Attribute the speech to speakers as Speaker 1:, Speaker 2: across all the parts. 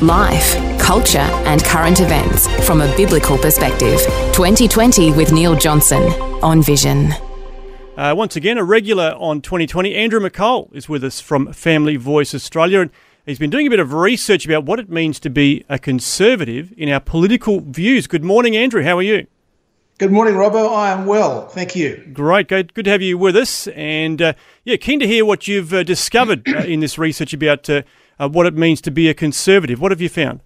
Speaker 1: Life, culture, and current events from a biblical perspective. 2020 with Neil Johnson on Vision.
Speaker 2: Uh, once again, a regular on 2020, Andrew McColl is with us from Family Voice Australia. And he's been doing a bit of research about what it means to be a conservative in our political views. Good morning, Andrew. How are you?
Speaker 3: Good morning, Robbo. I am well. Thank you.
Speaker 2: Great. Good, good to have you with us. And uh, yeah, keen to hear what you've uh, discovered uh, in this research about uh, what it means to be a conservative. What have you found?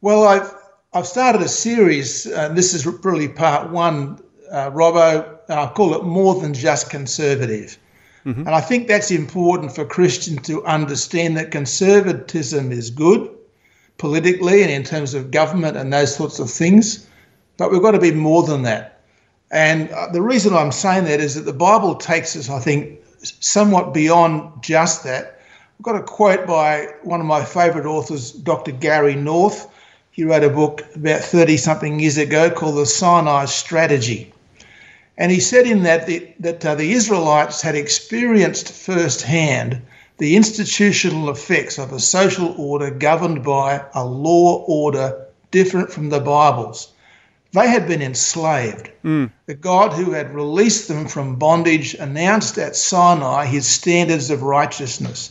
Speaker 3: Well, I've I've started a series, and this is really part one, uh, Robbo. I call it more than just conservative. Mm-hmm. And I think that's important for Christians to understand that conservatism is good politically and in terms of government and those sorts of things. But we've got to be more than that. And uh, the reason I'm saying that is that the Bible takes us, I think, somewhat beyond just that I've got a quote by one of my favourite authors, Dr. Gary North. He wrote a book about 30 something years ago called The Sinai Strategy. And he said in that the, that uh, the Israelites had experienced firsthand the institutional effects of a social order governed by a law order different from the Bible's. They had been enslaved. Mm. The God who had released them from bondage announced at Sinai his standards of righteousness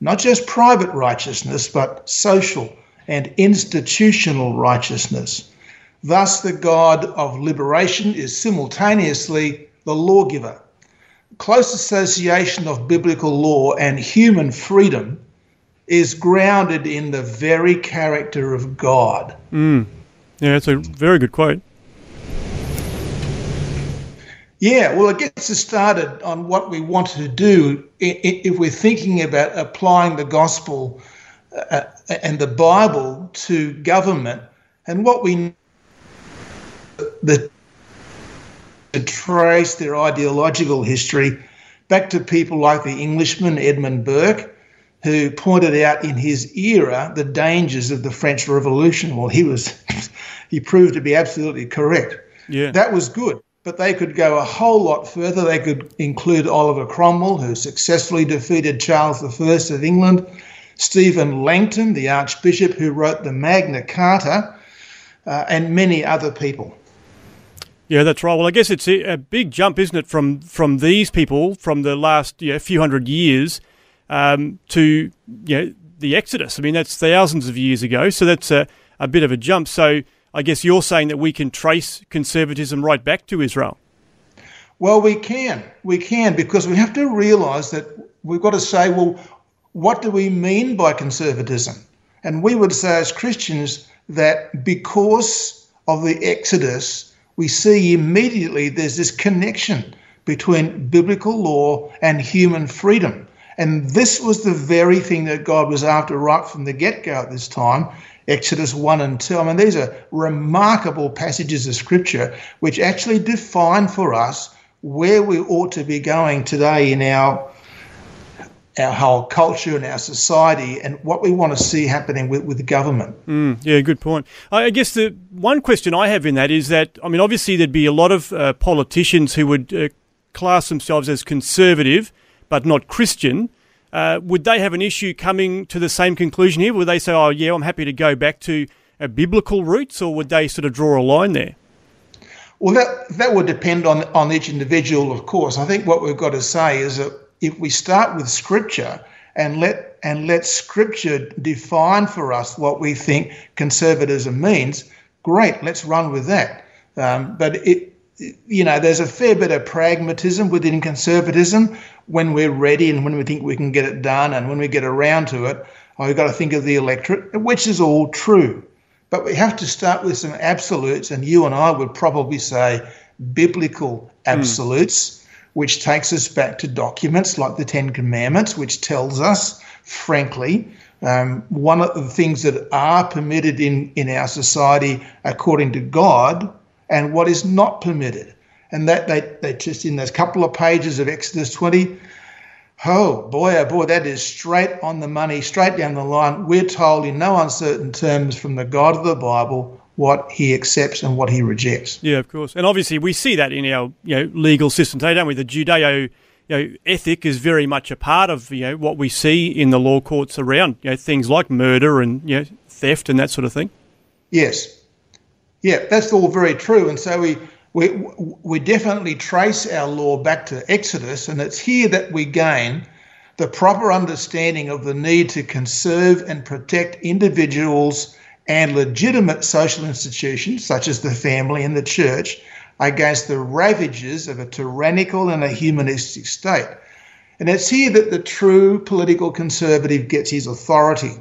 Speaker 3: not just private righteousness, but social and institutional righteousness. Thus, the God of liberation is simultaneously the lawgiver. Close association of biblical law and human freedom is grounded in the very character of God.
Speaker 2: Mm. Yeah, it's a very good quote.
Speaker 3: Yeah, well, it gets us started on what we want to do if we're thinking about applying the gospel uh, and the Bible to government and what we the to trace their ideological history back to people like the Englishman Edmund Burke, who pointed out in his era the dangers of the French Revolution. Well, he was he proved to be absolutely correct.
Speaker 2: Yeah,
Speaker 3: that was good but they could go a whole lot further. They could include Oliver Cromwell, who successfully defeated Charles I of England, Stephen Langton, the Archbishop who wrote the Magna Carta, uh, and many other people.
Speaker 2: Yeah, that's right. Well, I guess it's a, big jump, isn't it, from from these people from the last you know, few hundred years um, to you know, the Exodus. I mean, that's thousands of years ago, so that's a, a bit of a jump. So I guess you're saying that we can trace conservatism right back to Israel.
Speaker 3: Well, we can. We can because we have to realize that we've got to say, well, what do we mean by conservatism? And we would say as Christians that because of the Exodus, we see immediately there's this connection between biblical law and human freedom. And this was the very thing that God was after right from the get go at this time. Exodus 1 and 2. I mean, these are remarkable passages of scripture which actually define for us where we ought to be going today in our our whole culture and our society and what we want to see happening with, with the government.
Speaker 2: Mm, yeah, good point. I guess the one question I have in that is that, I mean, obviously there'd be a lot of uh, politicians who would uh, class themselves as conservative but not Christian. Uh, would they have an issue coming to the same conclusion here? Would they say, "Oh, yeah, I'm happy to go back to uh, biblical roots," or would they sort of draw a line there?
Speaker 3: Well, that that would depend on on each individual, of course. I think what we've got to say is that if we start with Scripture and let and let Scripture define for us what we think conservatism means, great, let's run with that. Um, but it, you know, there's a fair bit of pragmatism within conservatism when we're ready and when we think we can get it done and when we get around to it. Oh, we've got to think of the electorate, which is all true. But we have to start with some absolutes, and you and I would probably say biblical hmm. absolutes, mm. which takes us back to documents like the Ten Commandments, which tells us, frankly, um, one of the things that are permitted in, in our society according to God and what is not permitted. And that they, they just in those couple of pages of Exodus 20, oh boy, oh boy, that is straight on the money, straight down the line. We're told in no uncertain terms from the God of the Bible what he accepts and what he rejects.
Speaker 2: Yeah, of course. And obviously we see that in our you know legal system today, don't we? The Judeo you know, ethic is very much a part of you know what we see in the law courts around you know things like murder and you know theft and that sort of thing.
Speaker 3: Yes, yeah, that's all very true, and so we we we definitely trace our law back to Exodus, and it's here that we gain the proper understanding of the need to conserve and protect individuals and legitimate social institutions such as the family and the church against the ravages of a tyrannical and a humanistic state. And it's here that the true political conservative gets his authority.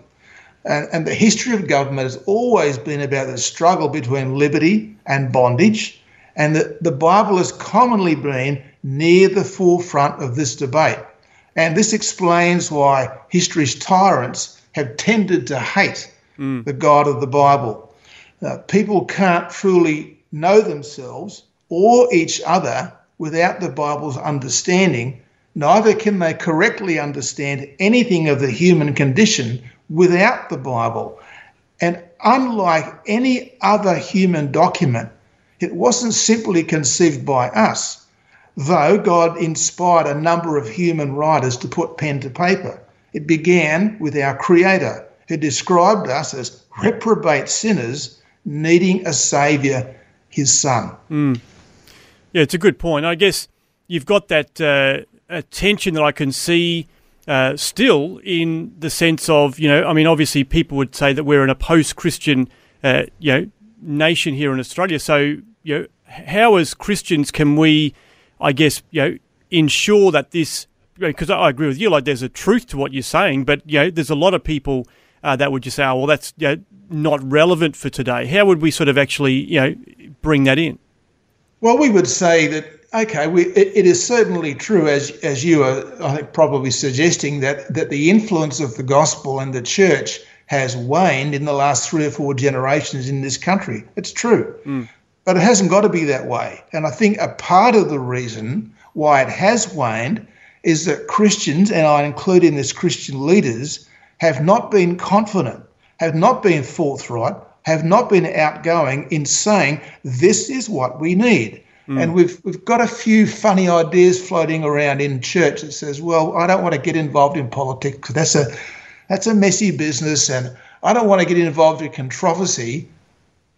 Speaker 3: And, and the history of government has always been about the struggle between liberty and bondage. And the, the Bible has commonly been near the forefront of this debate. And this explains why history's tyrants have tended to hate mm. the God of the Bible. Uh, people can't truly know themselves or each other without the Bible's understanding, neither can they correctly understand anything of the human condition without the Bible. And unlike any other human document, it wasn't simply conceived by us, though God inspired a number of human writers to put pen to paper. It began with our Creator, who described us as reprobate sinners needing a Saviour, His Son.
Speaker 2: Mm. Yeah, it's a good point. I guess you've got that uh, tension that I can see uh, still in the sense of, you know, I mean, obviously people would say that we're in a post-Christian, uh, you know, nation here in Australia. So, you know, how as Christians can we, I guess, you know, ensure that this, because I agree with you, like there's a truth to what you're saying, but, you know, there's a lot of people uh, that would just say, oh, well, that's you know, not relevant for today. How would we sort of actually, you know, bring that in?
Speaker 3: Well, we would say that okay, we, it, it is certainly true, as as you are, I think, probably suggesting that that the influence of the gospel and the church has waned in the last three or four generations in this country. It's true, mm. but it hasn't got to be that way. And I think a part of the reason why it has waned is that Christians, and I include in this Christian leaders, have not been confident, have not been forthright, have not been outgoing in saying this is what we need. Mm. And we've we've got a few funny ideas floating around in church that says, well, I don't want to get involved in politics because that's a that's a messy business, and I don't want to get involved in controversy.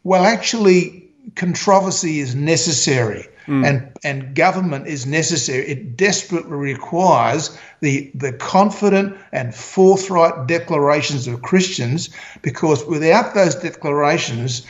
Speaker 3: Well, actually, controversy is necessary mm. and, and government is necessary. It desperately requires the, the confident and forthright declarations of Christians because without those declarations,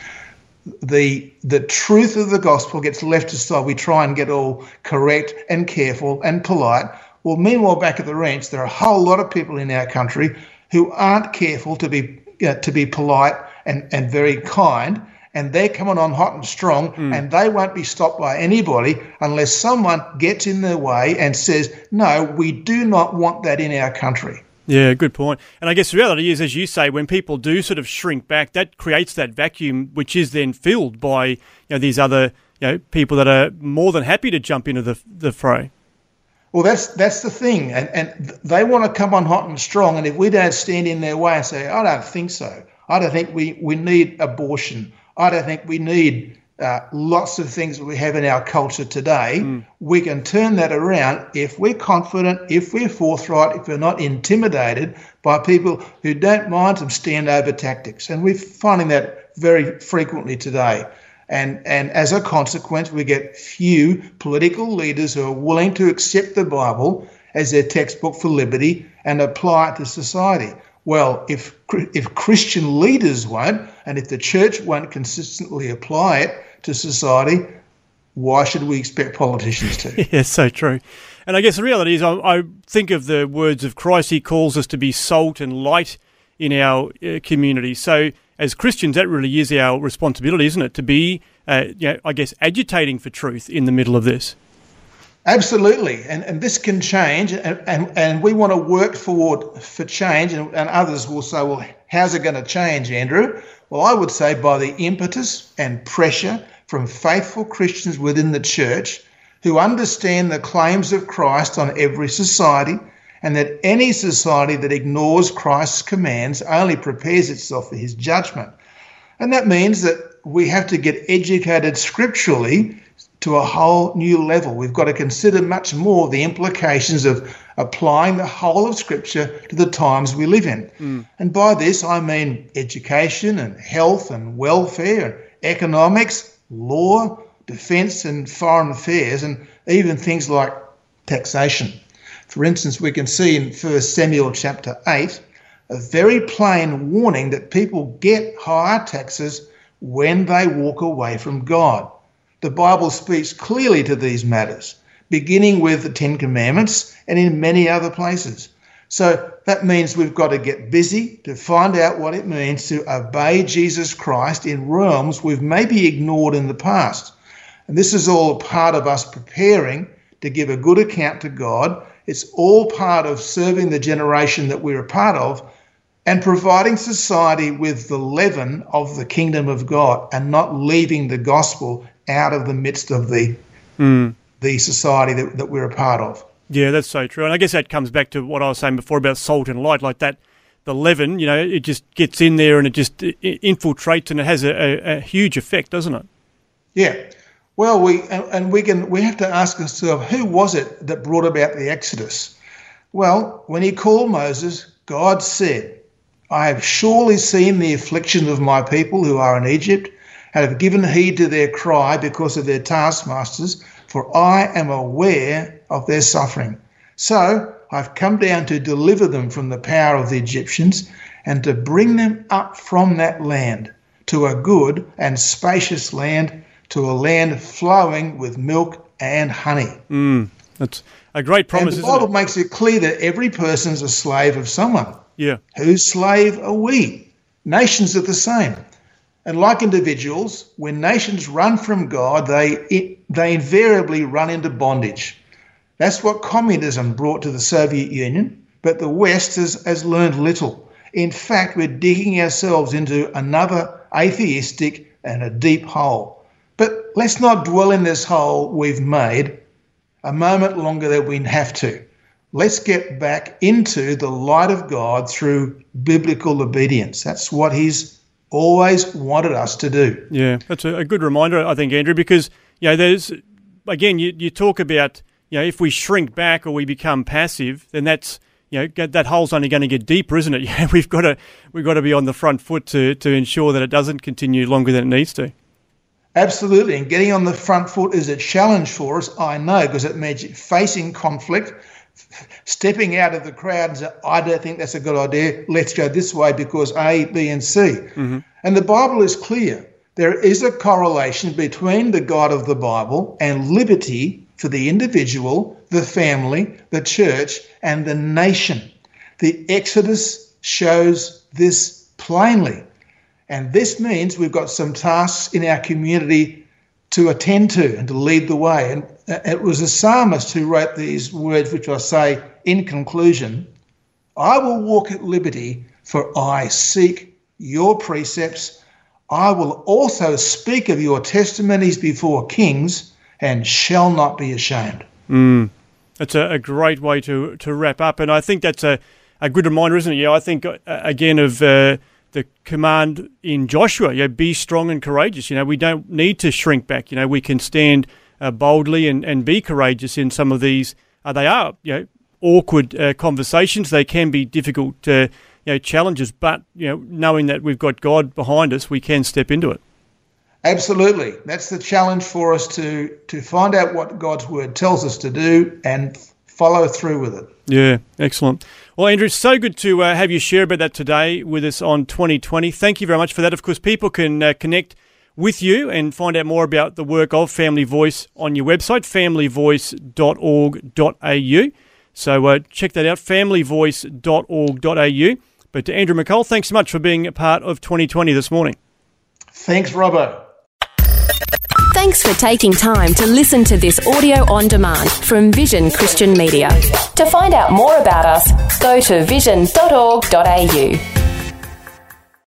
Speaker 3: the the truth of the gospel gets left aside. We try and get all correct and careful and polite. Well, meanwhile, back at the ranch, there are a whole lot of people in our country who aren't careful to be uh, to be polite and, and very kind, and they're coming on hot and strong, mm. and they won't be stopped by anybody unless someone gets in their way and says, No, we do not want that in our country.
Speaker 2: Yeah, good point. And I guess the reality is, as you say, when people do sort of shrink back, that creates that vacuum, which is then filled by you know these other you know people that are more than happy to jump into the the fray.
Speaker 3: Well, that's that's the thing, and and they want to come on hot and strong, and if we don't stand in their way and say, I don't think so, I don't think we we need abortion, I don't think we need uh, lots of things that we have in our culture today. Mm. We can turn that around if we're confident, if we're forthright, if we're not intimidated by people who don't mind some standover tactics. And we're finding that very frequently today. And, and as a consequence, we get few political leaders who are willing to accept the Bible as their textbook for liberty and apply it to society. Well, if if Christian leaders won't, and if the church won't consistently apply it to society, why should we expect politicians to?
Speaker 2: yeah, so true. And I guess the reality is, I, I, think of the words of Christ. He calls us to be salt and light in our uh, community. So, as Christians, that really is our responsibility, isn't it? To be, uh, you know, I guess, agitating for truth in the middle of this.
Speaker 3: Absolutely, and and this can change, and and, and we want to work forward for change, and, and others will say, well, how's it going to change, Andrew? Well, I would say by the impetus and pressure from faithful Christians within the church who understand the claims of Christ on every society, and that any society that ignores Christ's commands only prepares itself for his judgment. And that means that we have to get educated scripturally to a whole new level. We've got to consider much more the implications of applying the whole of Scripture to the times we live in. Mm. And by this, I mean education and health and welfare, economics, law, defence and foreign affairs, and even things like taxation. For instance, we can see in 1 Samuel chapter 8 a very plain warning that people get higher taxes when they walk away from God the Bible speaks clearly to these matters, beginning with the Ten Commandments and in many other places. So that means we've got to get busy to find out what it means to obey Jesus Christ in realms we've maybe ignored in the past. And this is all part of us preparing to give a good account to God. It's all part of serving the generation that we're a part of and providing society with the leaven of the kingdom of God and not leaving the gospel out of the midst of the mm. the society that, that we're a part of.
Speaker 2: Yeah, that's so true. And I guess that comes back to what I was saying before about salt and light, like that. The leaven, you know, it just gets in there and it just infiltrates and it has a, a, a huge effect, doesn't it?
Speaker 3: Yeah. Well, we and we can we have to ask ourselves who was it that brought about the Exodus? Well, when he called Moses, God said, I have surely seen the affliction of my people who are in Egypt, and have given heed to their cry because of their taskmasters, for I am aware of their suffering. So I've come down to deliver them from the power of the Egyptians and to bring them up from that land to a good and spacious land, to a land flowing with milk and honey.
Speaker 2: Mm, that's a great promise.
Speaker 3: And the Bible it? makes it clear that every person's a slave of someone.
Speaker 2: Yeah.
Speaker 3: Whose slave are we? Nations are the same. And like individuals, when nations run from God, they, they invariably run into bondage. That's what communism brought to the Soviet Union, but the West has, has learned little. In fact, we're digging ourselves into another atheistic and a deep hole. But let's not dwell in this hole we've made a moment longer than we have to let's get back into the light of God through biblical obedience. That's what He's always wanted us to do.
Speaker 2: Yeah, that's a, good reminder, I think, Andrew, because you know, there's again, you, you talk about you know, if we shrink back or we become passive, then that's you know that hole's only going to get deeper, isn't it? Yeah, we've got to we've got to be on the front foot to to ensure that it doesn't continue longer than it needs to.
Speaker 3: Absolutely, and getting on the front foot is a challenge for us. I know because it means facing conflict, stepping out of the crowd and say, I don't think that's a good idea. Let's go this way because A, B, and C. Mm-hmm. And the Bible is clear. There is a correlation between the God of the Bible and liberty for the individual, the family, the church, and the nation. The Exodus shows this plainly. And this means we've got some tasks in our community to attend to and to lead the way. And it was a psalmist who wrote these words, which I say in conclusion I will walk at liberty, for I seek your precepts. I will also speak of your testimonies before kings and shall not be ashamed.
Speaker 2: Mm. That's a, a, great way to, to wrap up. And I think that's a, a good reminder, isn't it? Yeah, I think, uh, again, of. Uh, the command in Joshua, you know, be strong and courageous. You know, we don't need to shrink back. You know, we can stand uh, boldly and, and be courageous in some of these. Uh, they are, you know, awkward uh, conversations. They can be difficult, uh, you know, challenges. But you know, knowing that we've got God behind us, we can step into it.
Speaker 3: Absolutely, that's the challenge for us to to find out what God's word tells us to do and follow through with it.
Speaker 2: Yeah, excellent. Well, Andrew, it's so good to uh, have you share about that today with us on 2020. Thank you very much for that. Of course, people can uh, connect with you and find out more about the work of Family Voice on your website, familyvoice.org.au. So uh, check that out, familyvoice.org.au. But to Andrew McColl, thanks so much for being a part of 2020 this morning.
Speaker 3: Thanks, Robbo.
Speaker 1: Thanks for taking time to listen to this audio on demand from Vision Christian Media. To find out more about us, go to vision.org.au.